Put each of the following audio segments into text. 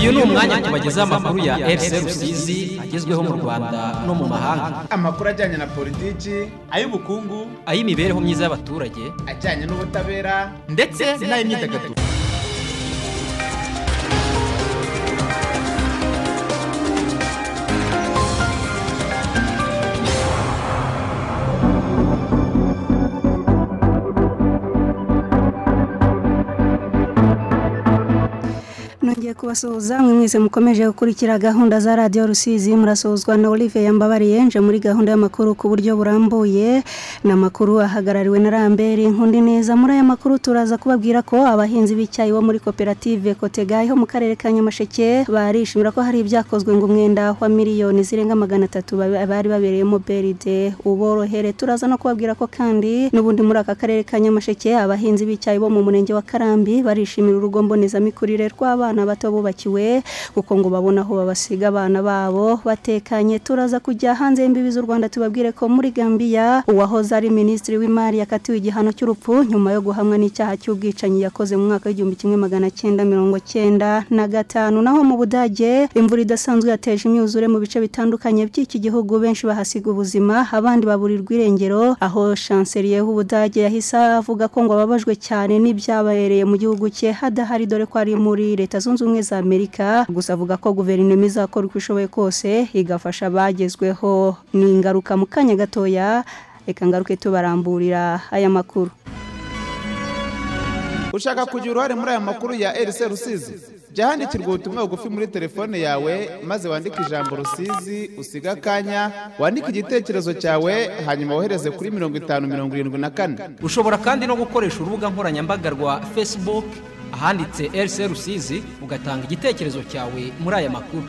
uyu ni umwanya tubagezaho amakuru ya fc rusizi agezweho mu rwanda no mu mahanga. Amakuru ajyanye na politiki ay'ubukungu ay'imibereho myiza y'abaturage ajyanye n'ubutabera ndetse n'ay'imyidagaduro. Kubasuhuza mwe mwese mukomeje gukurikira gahunda za radiyo rusizi murasuhuzwa na olivier yambabariye nje muri gahunda y'amakuru ku buryo burambuye ni amakuru ahagarariwe na ramberi nkundi neza muri aya makuru turaza kubabwira ko abahinzi b'icyayi bo muri koperative kotegayi ho mu karere ka nyamasheke barishimira ko hari ibyakozwe ngo umwenda wa miliyoni zirenga magana atatu bari babereyemo beride uborohere. Turaza no kubabwira ko kandi n'ubundi muri aka karere ka nyamasheke abahinzi b'icyayi bo mu murenge wa karambi barishimira urugo mbonezamikurire rw'abana abana bato bubakiwe kuko ngo babona aho babasiga abana babo. Batekanye turaza kujya hanze y'imbibi z'u Rwanda tubabwire ko muri Gambia uwahoze ari minisitiri w'imari yakatiwe igihano cy'urupfu nyuma yo guhamwa n'icyaha cy'ubwicanyi yakoze mu mwaka w'igihumbi kimwe magana cyenda mirongo cyenda na gatanu. Naho mu Budage imvura idasanzwe yateje imyuzure mu bice bitandukanye by'iki gihugu. Benshi bahasiga ubuzima abandi baburirwa irengero. Aho chancelier w'Ubudage yahise avuga ko ngo ababajwe cyane n'ibyabereye mu gihugu cye hadahari dore ko ari muri leta zunze ubumwe za amerika gusa avuga ko guverinoma izakora uko ishoboye kose igafasha abagezweho. N'ingaruka mu kanya gatoya reka ngaruke tubaramburira aya makuru. Ushaka kugira uruhare muri aya makuru ya rc rusizi? Jya handikirwa ubutumwa bugufi muri telefone yawe maze wandike ijambo rusizi usiga akanya wandike igitekerezo cyawe hanyuma wohereze kuri mirongo itanu mirongo irindwi na kane. Ushobora kandi no gukoresha urubuga nkoranyambaga rwa facebook ahanditse rc rusizi ugatanga igitekerezo cyawe muri aya makuru.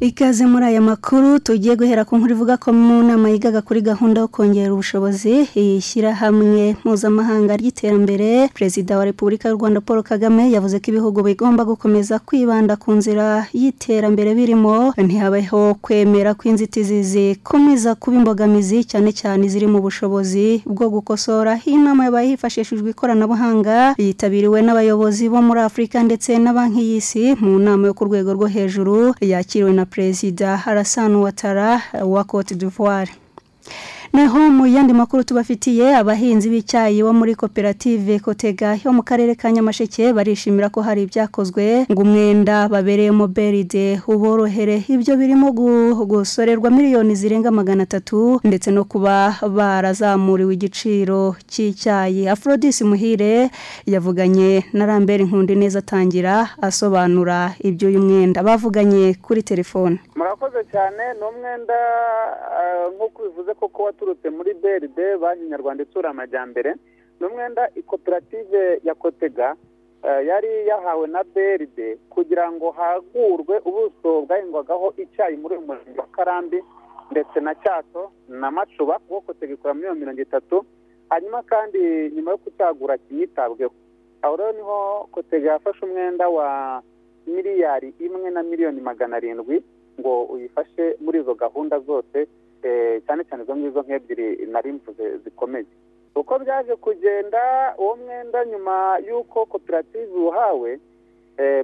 Ikaze muri aya makuru tugiye guhera ku nkuru ivuga ko mu nama yigaga kuri gahunda yo kongera ubushobozi ishyirahamwe mpuzamahanga ry'iterambere perezida wa repubulika y'u rwanda paul kagame yavuze ko ibihugu bigomba gukomeza kwibanda ku nzira y'iterambere birimo ntihabeho kwemera ko inzitizi zikomeza kuba imbogamizi cyane cyane ziri mu bushobozi bwo gukosora. Iyi nama yabaye hifashishijwe ikoranabuhanga yitabiriwe n'abayobozi bo muri afurika ndetse na banki y'isi mu nama yo ku rwego rwo hejuru yakiriwe na perezida Alassane Ouattara wa Cote d'Ivoire. Naho mu yandi makuru tubafitiye abahinzi b'icyayi bo muri koperative kotega yo mu karere ka nyamasheke barishimira ko hari ibyakozwe ngo umwenda babereyemo beride uborohere ibyo birimo gusorerwa miliyoni zirenga magana atatu ndetse no kuba barazamuriwe igiciro cy'icyayi. Afrodisi muhire yavuganye na rambere nkundi neza atangira asobanura iby'uyu mwenda. Bavuganye kuri telefone. Murakoze cyane ni umwenda nk'uko bivuze koko waturutse muri beride banki nyarwanda itsura amajyambere ni umwenda ikoperative ya kotega yari yahawe na beride kugira ngo hagurwe ubuso bwahingwagaho icyayi muri uyu murenge wa karambi ndetse na cyato na macuba kuko kotega ikora miliyoni mirongo itatu hanyuma kandi nyuma yo kucyagura kinitabweho aho rero ni ho kotega yafashe umwenda wa miliyari imwe na miliyoni magana arindwi ngo uyifashe muri izo gahunda zose cyane cyane izo ngizo nk'ebyiri nari mvuze zikomeye. Uko byaje kugenda uwo mwenda nyuma y'uko koperative uhawe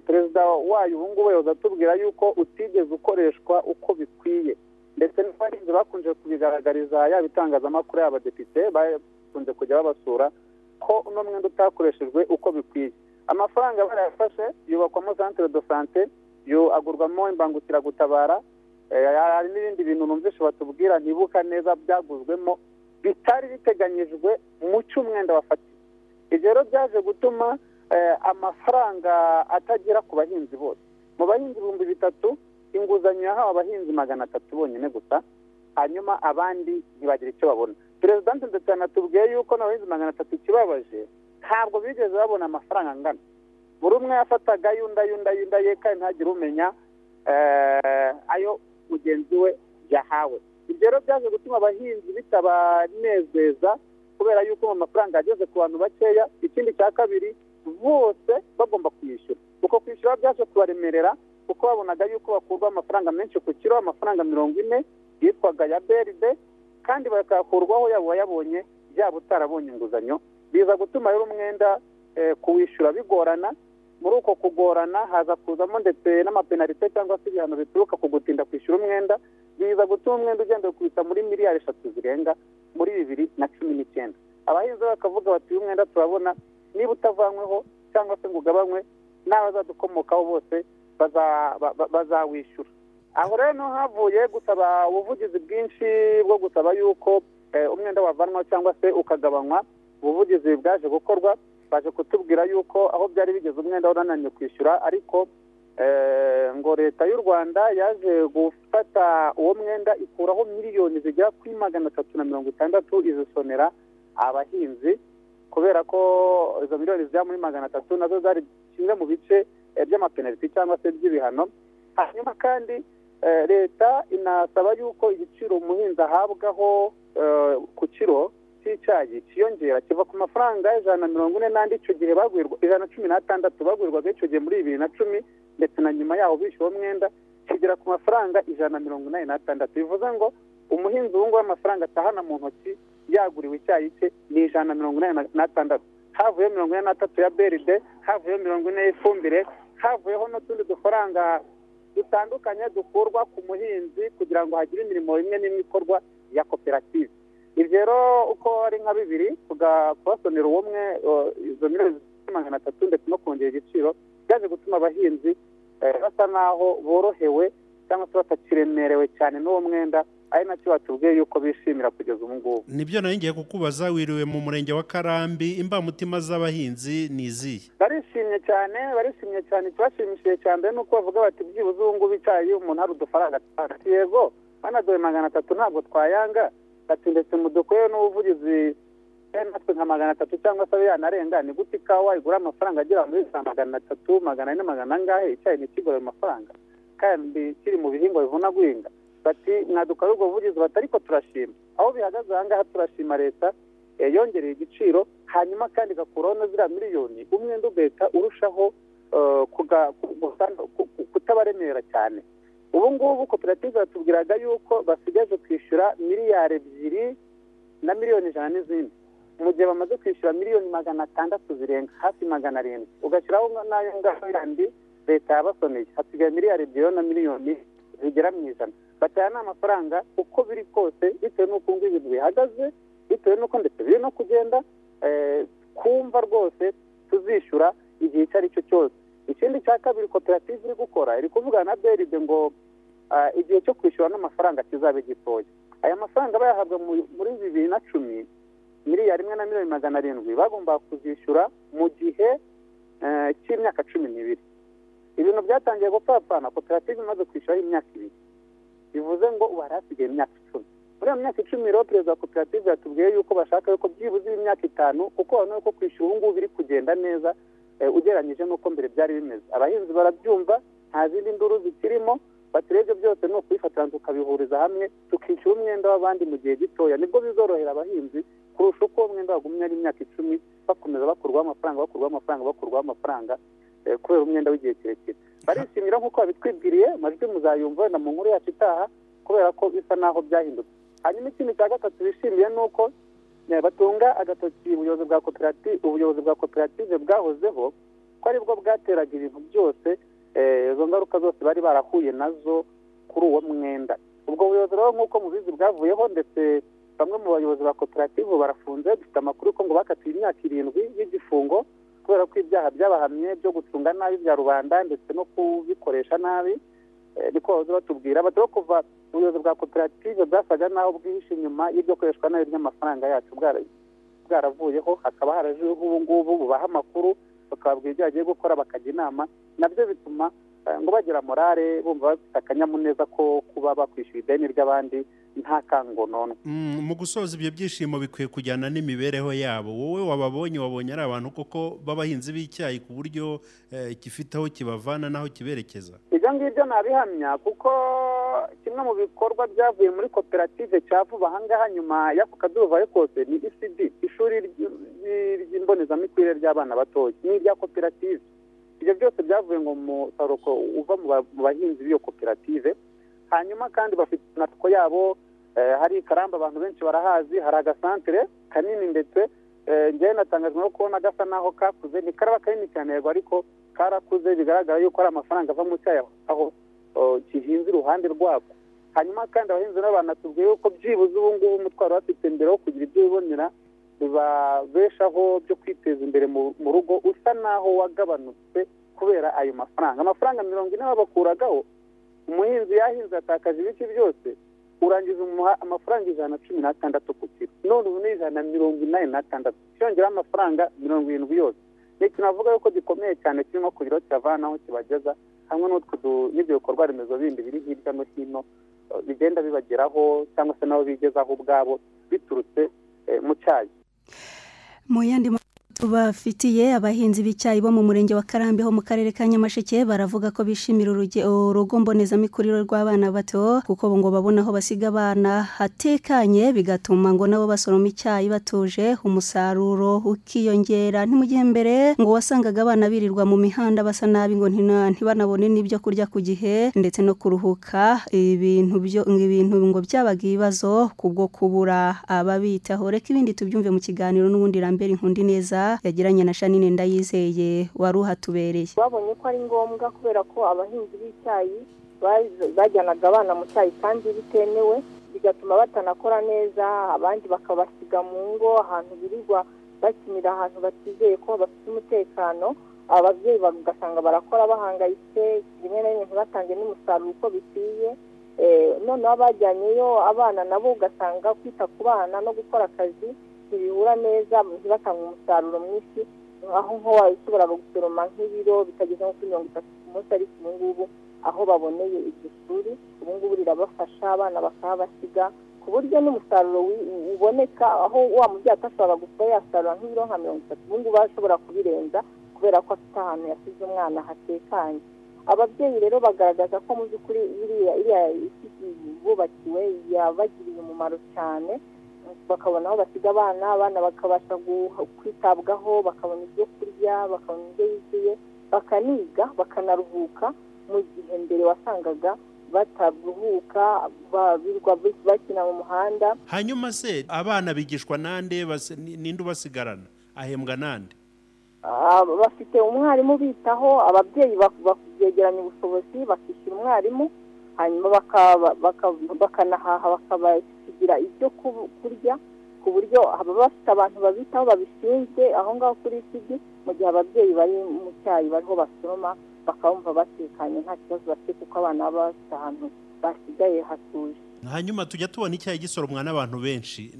perezida wayo ubu ngubu yahoze atubwira y'uko utigeze ukoreshwa uko bikwiye. Ndetse n'abahinzi bakunze kubigaragariza yaba itangazamakuru y'abadepite bakunze kujya babasura ko uno mwenda utakoreshejwe uko bikwiye. Amafaranga barayafashe yubakwamo centre de sante agurwamo imbangukiragutabara hari n'ibindi bintu numvise batubwira ntibuka neza byaguzwemo bitari biteganyijwe mu cy'umwenda wafatiwe ibyo rero byaje gutuma amafaranga atagera ku bahinzi bose. Mu bahinzi ibihumbi bitatu inguzanyo yahawe abahinzi magana atatu bonyine gusa hanyuma abandi ntibagire icyo babona. Perezidanti ndetse yanatubwiye yuko n'abahinzi magana atatu ikibabaje ntabwo bigeze babona amafaranga angana. Buri umwe yafataga yunda yunda yunda ye kandi ntagire umenya ayo mugenzi we yahawe. Ibyo rero byaje gutuma abahinzi bitabanezeza kubera yuko amafaranga yageze ku bantu bakeya ikindi cya kabiri bose bagomba kwishyura. Uko kwishyura byaje kubaremerera kuko babonaga yuko bakurwa amafaranga menshi ku kiro amafaranga mirongo ine yitwaga ya beride kandi bakakurwaho yaba uwayabonye yaba utarabonye inguzanyo. Biza gutuma rero umwenda kuwishyura bigorana muri uko kugorana haza kuzamo ndetse n'amapenalite cyangwa se ibihano bituruka ku gutinda kwishyura umwenda biza gutuma umwenda ugenda kubita muri miliyari eshatu zirenga muri bibiri na cumi n'icyenda. Abahinzi bakavuga bati uyu mwenda turabona niba utavanyweho cyangwa se ngo ugabanywe n'abazadukomokaho bose bazawishyura aho rero ni ho havuye gusaba ubuvugizi bwinshi bwo gusaba yuko umwenda wavanwa cyangwa se ukagabanywa ubuvugizi bwaje gukorwa baje kutubwira yuko aho byari bigeze umwenda unananiye kwishyura ariko ngo leta y'u rwanda yaje gufata uwo mwenda ikuraho miliyoni zigera kuri magana atatu na mirongo itandatu izisonera abahinzi kubera ko izo miliyoni zigera muri magana atatu na zo zari kimwe mu bice by'amapenaliti cyangwa se by'ibihano. Hanyuma kandi leta inasaba yuko igiciro umuhinzi ahabwaho ku kiro cy'icyayi cyiyongera kiva ku mafaranga ijana na mirongo ine n'andi icyo gihe bagurwa ijana na cumi n'atandatu bagurirwaga icyo gihe muri bibiri na cumi ndetse na nyuma yaho bishyuwe umwenda kigera ku mafaranga ijana na mirongo inani n'atandatu. Bivuze ngo umuhinzi ubu ngubu amafaranga atahana mu ntoki yaguriwe icyayi cye ni ijana na mirongo inani n'atandatu. Havuyeho mirongo ine n'atatu ya beride havuyeho mirongo ine y'ifumbire havuyeho n'utundi dufaranga dutandukanye dukurwa ku muhinzi kugira ngo hagire imirimo imwe n'imwe ikorwa ya koperative ibyo rero uko ari nka bibiri kubasonera uwo umwe izo miliyoni magana atatu ndetse no kongera igiciro byaje gutuma abahinzi basa n'aho borohewe cyangwa se batakiremerewe cyane n'uwo mwenda ari na cyo batubwiye yuko bishimira kugeza ubu ngubu. Nibyo na yo ngiye kukubaza wiriwe mu murenge wa karambi imbamutima z'abahinzi ni izihe? Barishimye cyane barishimye cyane ikibashimishije cyane ni uko bavuga bati byibuze ubu ngubu icyayi umuntu hari udufaranga yego banaduhe magana atatu ntabwo twayanga. Ati ndetse mudukorere n'ubuvugizi natwe nka magana atatu cyangwa se yanarenga ni gute ikawa igura amafaranga agera muri za magana atatu magana ane magana angahe? Icyayi ntikigure ayo mafaranga. Kandi kiri mu bihingwa bivuna guhinga. Bati mwadukora ubwo buvugizi bati ariko turashima. Aho bihagaze aha ngaha turashima leta yongereye igiciro hanyuma kandi igakuraho na ziriya miliyoni umwenda ugahita urushaho kutabaremera cyane. Ubu ngubu koperative yatubwiraga yuko basigaje kwishyura miliyari ebyiri na miliyoni ijana n'izindi. Mu gihe bamaze kwishyura miliyoni magana atandatu zirenga hafi magana arindwi. Ugashyiraho n'ayo ngaho yandi leta yabasoneye hasigaye miliyari ebyiri na miliyoni zigera mu ijana. Bataya ni amafaranga uko biri kose bitewe n'uko ngubu ibintu bihagaze bitewe n'uko ndetse biri no kugenda kumva rwose tuzishyura igihe icyo ari cyo cyose. Ikindi cya kabiri koperative iri gukora iri kuvugana na beride ngo igihe cyo kwishyura n'amafaranga kizabe gitoya. Aya mafaranga bayahabwa muri bibiri na cumi miliyari imwe na miliyoni magana arindwi bagomba kuzishyura mu gihe cy'imyaka cumi n'ibiri. Ibintu byatangiye gupfapfana koperative imaze kwishyuraho imyaka ibiri. Bivuze ngo ubu hari hasigaye imyaka icumi. Muri iyo myaka icumi rero perezida wa koperative yatubwiye yuko bashaka yuko byibuze imyaka itanu kuko babona ko kwishyura ubu ngubu biri kugenda neza ugereranyije n'uko mbere byari bimeze. Abahinzi barabyumva nta zindi nduru zikirimo baturebye byose ni ukubifatira tukabihuriza hamwe tukishyura umwenda w'abandi mu gihe gitoya. Nibwo bizorohera abahinzi kurusha uko umwenda wagumye ari imyaka icumi bakomeza bakurwaho amafaranga bakurwaho amafaranga bakurwaho amafaranga kubera umwenda w'igihe kirekire. Barishimira nk'uko babitwibwiriye amajwi muzayumva wenda mu nkuru yacu itaha kubera ko bisa n'aho byahindutse. Hanyuma ikindi cya gatatu bishimiye ni uko batunga agatoki ubuyobozi bwa koperative ubuyobozi bwa koperative bwahozeho ko ari bwo bwateraga ibintu byose izo ngaruka zose bari barahuye na zo kuri uwo mwenda. Ubwo buyobozi rero nk'uko mubizi bwavuyeho ndetse bamwe mu bayobozi ba koperative barafunze dufite amakuru ko ngo bakatiwe imyaka irindwi y'igifungo kubera ko ibyaha byabahamye byo gucunga nabi bya rubanda ndetse no kubikoresha nabi niko bahoze batubwira. Batari kuva ubuyobozi bwa koperative bwasaga naho bwihishe inyuma y'ibyo koreshwa nabi ry'amafaranga yacu bwaravuyeho hakaba harajeho ubu ngubu bubaha amakuru bakababwira ibyo bagiye gukora bakajya inama na byo bituma ngo bagira morale bumva bafite akanyamuneza ko kuba bakwishyura ideni ry'abandi nta kangonono mu gusoza ibyo byishimo bikwiye kujyana n'imibereho yabo. Wowe wababonye wabonye ari abantu koko b'abahinzi b'icyayi ku buryo gifite aho kibavana n'aho kiberekeza. Ibyo ngibyo nabihamya kuko kimwe mu bikorwa byavuye muri koperative cya vuba ahangaha nyuma y'ako kaduruvayo kose ni isidi ishuri ry'imbonezamikurire ry'abana batoya ni irya koperative. Ibyo byose byavuye ngo umusaruro uva mu bahinzi b'iyo koperative hanyuma kandi bafite natwo yabo hari karamba abantu benshi barahazi hari agasantere kanini ndetse njyewe natangajwe no kubona gasa naho kakuze ni karaba kanini cyane yego ariko karakuze bigaragara yuko ari amafaranga ava mu cyayi aho gihinze iruhande rwako. Hanyuma kandi abahinzi nabo banatubwiye yuko byibuze ubu ngubu umutwaro bafite mbere wo kugira ibyo bibonera bibabeshaho byo kwiteza imbere mu rugo usa naho wagabanutse kubera ayo mafaranga. Amafaranga mirongo ine babakuragaho umuhinzi yahinze atakaje ibice byose urangiza amafaranga ijana na cumi n'atandatu ku kiro. None ubu ni ijana na mirongo inani n'atandatu. Cyongeraho amafaranga mirongo irindwi yose. Ni ikintu navuga yuko gikomeye cyane kirimo kugira aho kibavanaho kibageza hamwe n'ibyo bikorwa remezo bindi biri hirya no hino eh, bigenda bibageraho cyangwa se nabo bigezaho ubwabo biturutse eh, mu cyayi. Mu yandi makuru tubafitiye abahinzi b'icyayi bo mu murenge wa karambi ho mu karere ka nyamasheke baravuga ko bishimira urugo mbonezamikurire rw'abana bato kuko ngo babona aho basiga abana hatekanye bigatuma ngo nabo basoroma icyayi batuje umusaruro ukiyongera. Ni mu gihe mbere ngo wasangaga abana birirwa mu mihanda basa nabi ngo ntibanabone n'ibyo kurya ku gihe ndetse no kuruhuka. Ibintu ibintu ngo byabaga ibibazo kubwo kubura ababitaho. Reka ibindi tubyumve mu kiganiro n'ubundi rambere inkundi neza yagiranye na Shanine Ndayizeye wari uhatubereye. Babonye ko ari ngombwa kubera ko abahinzi b'icyayi bajyanaga abana mu cyayi kandi bitemewe bigatuma batanakora neza abandi bakabasiga mu ngo ahantu birirwa bakinira ahantu batizeye ko bafite umutekano ababyeyi bagasanga barakora bahangayitse rimwe na rimwe ntibatange n'umusaruro uko bikwiye Eh, noneho abajyanyeyo abana nabo ugasanga kwita ku bana no gukora akazi ntibihura neza ntibatange umusaruro mwinshi aho nko washoboraga gusoroma nk'ibiro bitageze nko kuri mirongo itatu ku munsi ariko ubu ngubu aho baboneye iryo shuri ubu ngubu rirabafasha abana bakahabasiga ku buryo n'umusaruro uboneka aho wa mubyeyi atashoboraga gusa yasarura nk'ibiro nka mirongo itatu ubu ngubu ashobora kubirenza kubera ko afite ahantu yasize umwana hatekanye ababyeyi rero bagaragaza ko mu by'ukuri iriya isi bubakiwe yabagiriye umumaro cyane bakabona aho basiga abana abana bakabasha kwitabwaho bakabona ibyo kurya bakabona indyo yuzuye bakaniga bakanaruhuka mu gihe mbere wasangaga bataruhuka birirwa bakina mu muhanda. Hanyuma se abana bigishwa nande ninde ubasigarana? Ahembwa nande? Ah, bafite umwarimu bitaho ababyeyi bakabyegeranya ubushobozi bakishyura umwarimu hanyuma baka- baka- bakabasigira ibyo ku- kurya ku buryo baba bafite abantu babitaho babishinzwe aho ngaho kuri sigi mu gihe ababyeyi bari mu cyayi bariho basoroma bakabumva batekanye nta kibazo bafite kuko abana baba bafite ahantu basigaye hatuje. Hanyuma tujya tubona icyayi gisoromwa n'abantu benshi.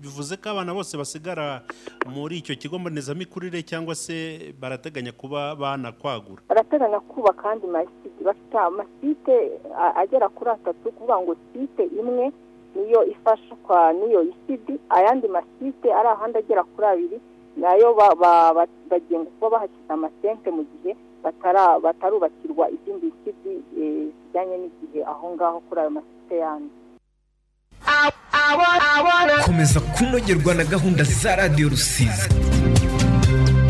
Bivuze ko abana bose basigara muri icyo kigo mbonezamikurire cyangwa se barateganya kuba banakwagura? Barateganya kubaka andi masite. Bafite amasite agera kuri atatu kuvuga ngo site imwe niyo ifashwa n'iyo isidi ayandi masite ari ahandi agera kuri abiri na yo ba- ba- ba- bagenga kuba bahashyize amatente mu gihe batarubakirwa izindi isidi eh, zijyanye n'igihe aho ngaho kuri ayo masite yandi. Komeza kunogerwa na gahunda za radiyo rusizi.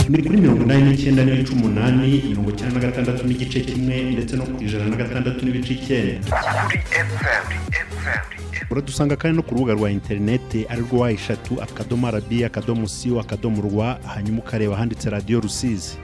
Ni kuri mirongo inani n'icyenda n'ibice umunani mirongo icyenda na gatandatu n'igice kimwe ndetse no ku ijana na gatandatu n'ibice icyenda. Uradusanga kandi no ku rubuga rwa interineti ari rwo wa eshatu akadomo arabi akadomo siyo akadomo rwa hanyuma ukareba ahanditse radiyo rusizi.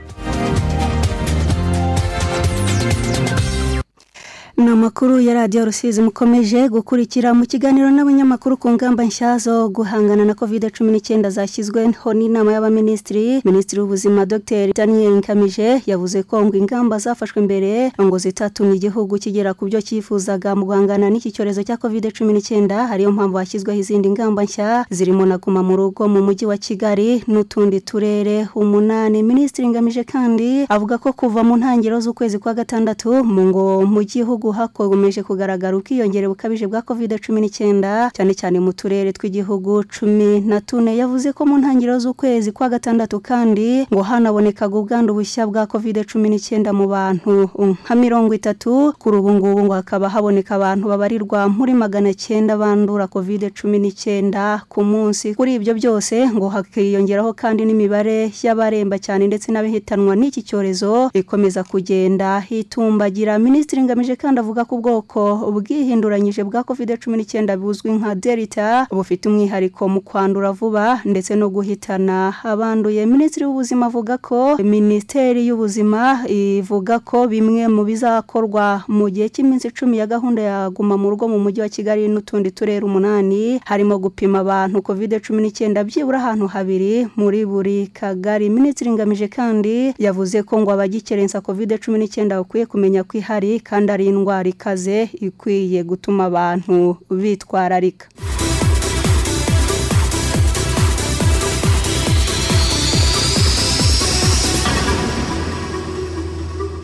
Ni amakuru ya radiyo rusizi mukomeje gukurikira mu kiganiro n'abanyamakuru ku ngamba nshya zo guhangana na covid cumi n'icyenda zashyizweho n'inama y'abaminisitiri minisitiri w'ubuzima dr. Daniel nkamije yavuze ko ngo ingamba zafashwe mbere ngo zitatumye igihugu kigera ku byo cyifuzaga mu guhangana n'iki cyorezo cya covid cumi n'icyenda hariyo mpamvu hashyizweho izindi ngamba nshya zirimo na guma mu rugo mu mujyi wa kigali n'utundi turere umunani. Minisitiri ngamije kandi avuga ko kuva mu ntangiriro z'ukwezi kwa gatandatu mu ngo mu gihugu hakomeje kugaragara ubwiyongere bukabije bwa covid cumi n'icyenda cyane cyane mu turere tw'igihugu cumi na tune. Yavuze ko mu ntangiriro z'ukwezi kwa gatandatu kandi ngo hanabonekaga ubwandu bushya bwa covid cumi n'icyenda mu bantu. Nka mirongo itatu kuri ubu ngubu ngo hakaba haboneka abantu babarirwa muri magana cyenda bandura covid cumi n'icyenda ku munsi. Kuri ibyo byose ngo hakiyongeraho kandi n'imibare y'abaremba cyane ndetse n'abahitanwa n'iki cyorezo ikomeza kugenda. Hitumbagira minisitiri ngamije kandi avuga ko ubwoko bwihinduranyije bwa covid cumi n'icyenda buzwi nka delta bufite umwihariko mu kwandura vuba ndetse no guhitana. Abanduye minisitiri w'ubuzima avuga ko minisiteri y'ubuzima ivuga ko bimwe mu bizakorwa mu gihe cy'iminsi icumi ya gahunda ya guma mu rugo mu mujyi wa kigali n'utundi turere umunani harimo gupima abantu covid cumi n'icyenda byibura ahantu habiri muri buri kagari minisitiri ngamije kandi yavuze ko ngo abagikerensa covid cumi n'icyenda bakwiye kumenya ko ihari kandi ari indwara ikaze ikwiye gutuma abantu bitwararika.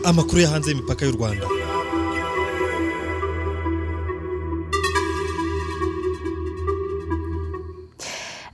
Amakuru yo hanze y'imipaka y'u rwanda.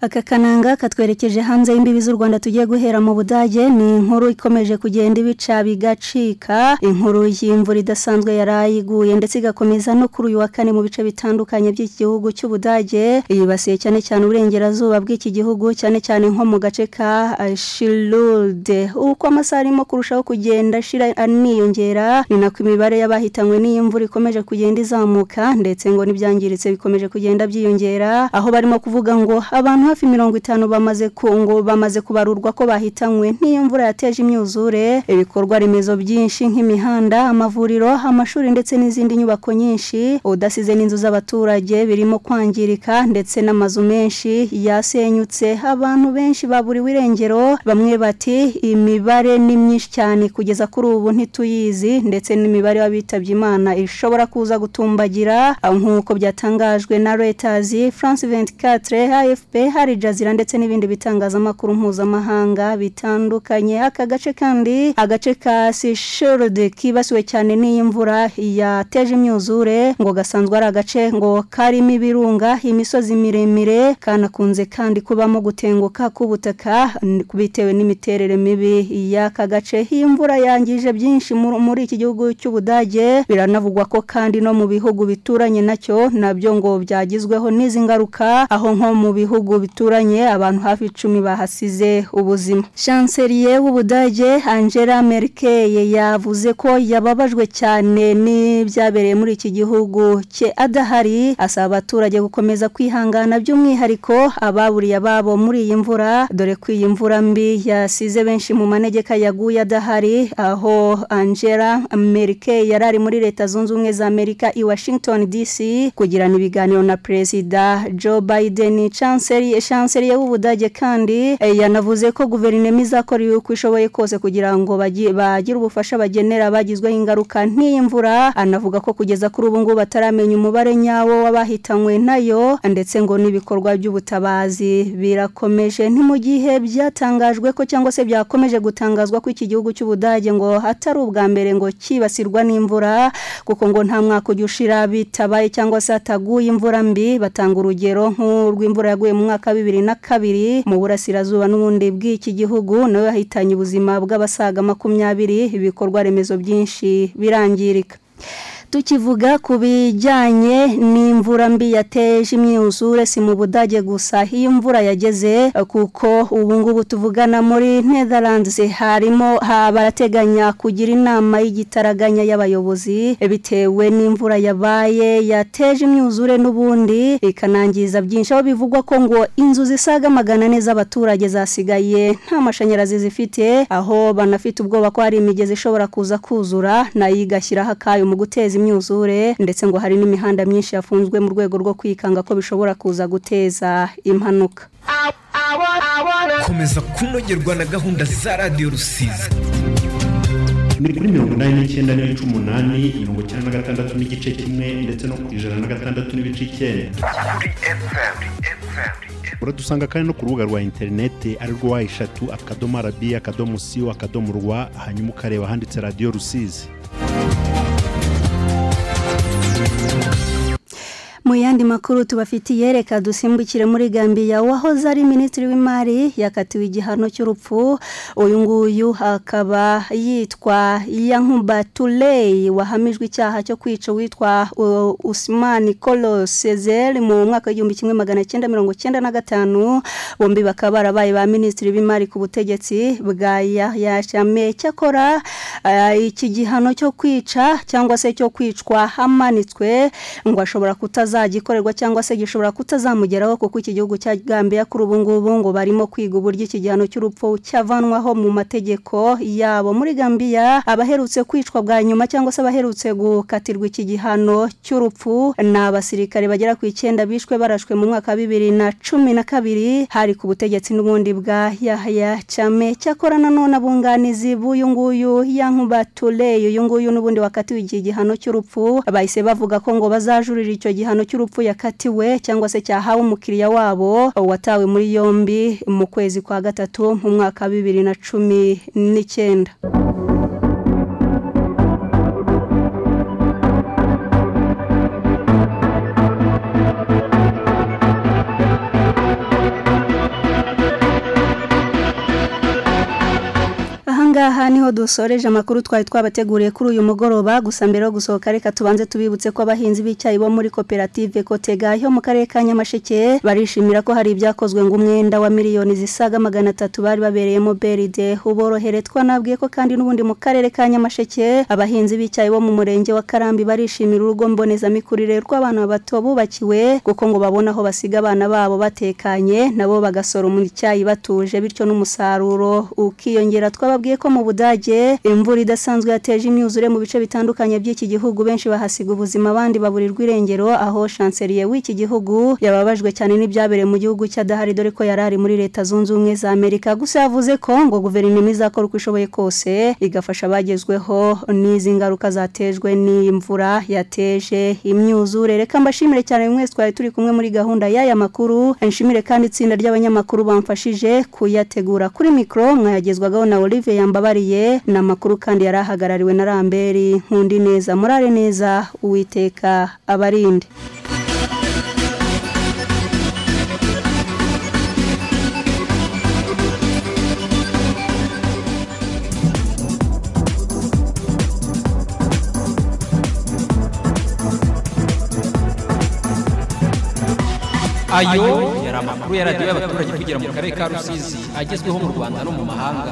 Aka kananga katwerekeje hanze y'imbibi z'u rwanda tugiye guhera mu budage ni inkuru ikomeje kugenda ibica bigacika. Inkuru y'imvura idasanzwe yarayiguye ndetse igakomeza no kuri uyu wa kane mu bice bitandukanye by'iki gihugu cy'ubudage yibasiye cyane cyane uburengerazuba bw'iki gihugu cyane cyane nko mu gace ka shirude uko amasaha arimo kurushaho kugenda ashira aniyongera ni nako imibare y'abahitanywe n'iyi mvura ikomeje kugenda izamuka ndetse ngo n'ibyangiritse bikomeje kugenda byiyongera. Aho barimo kuvuga ngo abantu hafi mirongo itanu bamaze kungo bamaze kubarurwa ko bahitanywe. N'iyo mvura yateje imyuzure ibikorwa remezo byinshi nk'imihanda amavuriro amashuri ndetse n'izindi nyubako nyinshi udasize n'inzu z'abaturage birimo kwangirika ndetse n'amazu menshi yasenyutse. Abantu benshi baburiwe irengero bamwe bati imibare ni myinshi cyane kugeza kuri ubu ntituyizi ndetse n'imibare y'abitabye imana ishobora kuza gutumbagira. Nk'uko byatangajwe na Reuters France 24 AFP hari jazira ndetse n'ibindi bitangazamakuru mpuzamahanga bitandukanye. Aka gace kandi agace ka Seychelles kibasiwe cyane n'iyi mvura yateje imyuzure ngo gasanzwe ari agace ngo karimo ibirunga imisozi miremire kanakunze kandi kubamo gutenguka k'ubutaka bitewe n'imiterere mibi y'aka gace. Iyi mvura yangije byinshi muri iki gihugu cy'ubudage biranavugwa ko kandi no mu bihugu bituranye na cyo na byo ngo byagizweho n'izi ngaruka aho nko mu bihugu bituranye abantu hafi icumi bahasize ubuzima. Chancelier w'ubudage angela merkel yavuze ko yababajwe cyane n'ibyabereye muri iki gihugu cye. Adahari asaba abaturage gukomeza kwihangana by'umwihariko ababuriye ababo muri iyi mvura. Dore ko iyi mvura mbi yasize benshi mu manegeka yaguye adahari aho angela merkel yari ari muri leta zunze ubumwe za amerika i washington dc kugirana ibiganiro na perezida joe biden. Chancelier chancelier w'ubudage kandi yanavuze ko guverinoma izakora uko ishoboye kose kugira ngo bagire ubufasha bagenera bagizweho ingaruka n'iyi mvura anavuga ko kugeza kuri ubu ngubu bataramenya umubare nyawo w'abahitanywe na yo ndetse ngo n'ibikorwa by'ubutabazi birakomeje. Ni mu gihe byatangajwe ko cyangwa se byakomeje gutangazwa ko iki gihugu cy'ubudage ngo hatari ubwa mbere ngo kibasirwa n'imvura kuko ngo nta mwaka ujya ushira bitabaye cyangwa se hataguye imvura mbi. Batanga urugero nk'urw'imvura yaguye mu mwaka wa bibiri na kabiri mu burasirazuba n'ubundi bw'iki gihugu nawe yahitanye ubuzima bw'abasaga makumyabiri ibikorwa remezo byinshi birangirika. Tukivuga ku bijyanye n'imvura mbi yateje imyuzure si mu budage gusa. Iyo imvura yageze kuko ubu ngubu tuvugana muri netherlands harimo barateganya kugira inama y'igitaraganya y'abayobozi bitewe n'imvura yabaye yateje imyuzure n'ubundi. Ikanangiza byinshi aho bivugwa ko ngo inzu zisaga magana ane z'abaturage zasigaye nta mashanyarazi zifite aho banafite ubwoba ko hari imigezi ishobora kuza kuzura na yo igashyiraho akayo mu guteza imyuzure ndetse ngo hari n'imihanda myinshi yafunzwe mu rwego rwo kwikanga ko bishobora kuza guteza impanuka. Komeza kunogerwa na gahunda za radiyo rusizi. Ni kuri mirongo inani n'icyenda n'ibice umunani mirongo icyenda na gatandatu n'igice kimwe ndetse no ku ijana na gatandatu n'ibice icyenda. Uradusanga kandi no ku rubuga rwa interineti ari rwo wa eshatu akadomo arabi akadomo siyo akadomo rwa hanyuma ukareba ahanditse radiyo rusizi. Yandi makuru tubafitiye reka dusimbukire muri Gambia. Wahoze ari minisitiri w'imari yakatiwe igihano cy'urupfu uyu nguyu akaba yitwa Yankuba Tuley wahamijwe icyaha cyo kwica witwa uh, Usman Kolo Sezer mu mwaka w'igihumbi kimwe magana cyenda mirongo cyenda na gatanu. Bombi bakaba barabaye ba minisitiri b'imari ku butegetsi bwa Jammeh cyakora uh, iki gihano cyo kwica cyangwa se cyo kwicwa hamanitswe ngo ashobora kutazagikorerwa cyangwa se gishobora kutazamugeraho kuko iki gihugu cya Gambia kuri ubu ngubu ngo barimo kwiga uburyo iki gihano cy'urupfu cyavanwaho mu mategeko yabo. Muri Gambia abaherutse kwicwa bwa nyuma cyangwa se abaherutse gukatirwa iki gihano cy'urupfu ni abasirikare bagera ku icyenda bishwe barashwe mu mwaka wa bibiri na cumi na kabiri hari ku butegetsi n'ubundi bwa Yahya Jammeh cyakora nanone abunganizi b'uyu nguyu Yankuba Tuley uyu nguyu n'ubundi wakatiwe iki gihano cy'urupfu bahise bavuga ko ngo bazajurira icyo gihano cy'urupfu yakatiwe cyangwa se cyahawe umukiriya wabo watawe muri yombi mu kwezi kwa gatatu mu mwaka wa bibiri na cumi n'icyenda. Ahangaha ni ho dusoreje amakuru twari twabateguriye kuri uyu mugoroba. Gusa mbere yo gusohoka reka tubanze tubibutse ko abahinzi b'icyayi bo muri koperative Kotega yo mu karere ka Nyamasheke barishimira ko hari ibyakozwe ngo umwenda wa miliyoni zisaga magana atatu bari babereyemo beride uborohere. Twanabwiye ko kandi n'ubundi mu karere ka Nyamasheke abahinzi b'icyayi bo mu murenge wa Karambi barishimira urugo mbonezamikurire rw'abana bato bubakiwe kuko ngo babona aho basiga abana babo batekanye nabo bagasoroma icyayi batuje bityo n'umusaruro ukiyongera. Twababwiye ko mu Budage imvura idasanzwe yateje imyuzure mu bice bitandukanye by'iki gihugu. Benshi bahasiga ubuzima abandi baburirwa irengero. Aho chancelier w'iki gihugu yababajwe cyane n'ibyabereye mu gihugu cy'adahari dore ko yarari muri leta zunze ubumwe za Amerika. Gusa yavuze ko ngo guverinoma izakora uko ishoboye kose igafasha abagezweho n'izi ngaruka zatejwe n'imvura yateje imyuzure. Reka mbashimire cyane mwese twari turi kumwe muri gahunda y'aya makuru. Nshimire kandi itsinda ry'abanyamakuru bamfashije kuyategura. Kuri mikro mwayagezwagaho na Olivier yambabariye ni amakuru kandi yari ahagarariwe na Ramberi. Nkundi neza murare neza uwiteka abarinde. Ayo yari amakuru ya radiyo y'abaturage kugira mu karere ka rusizi agezweho mu rwanda no mu mahanga.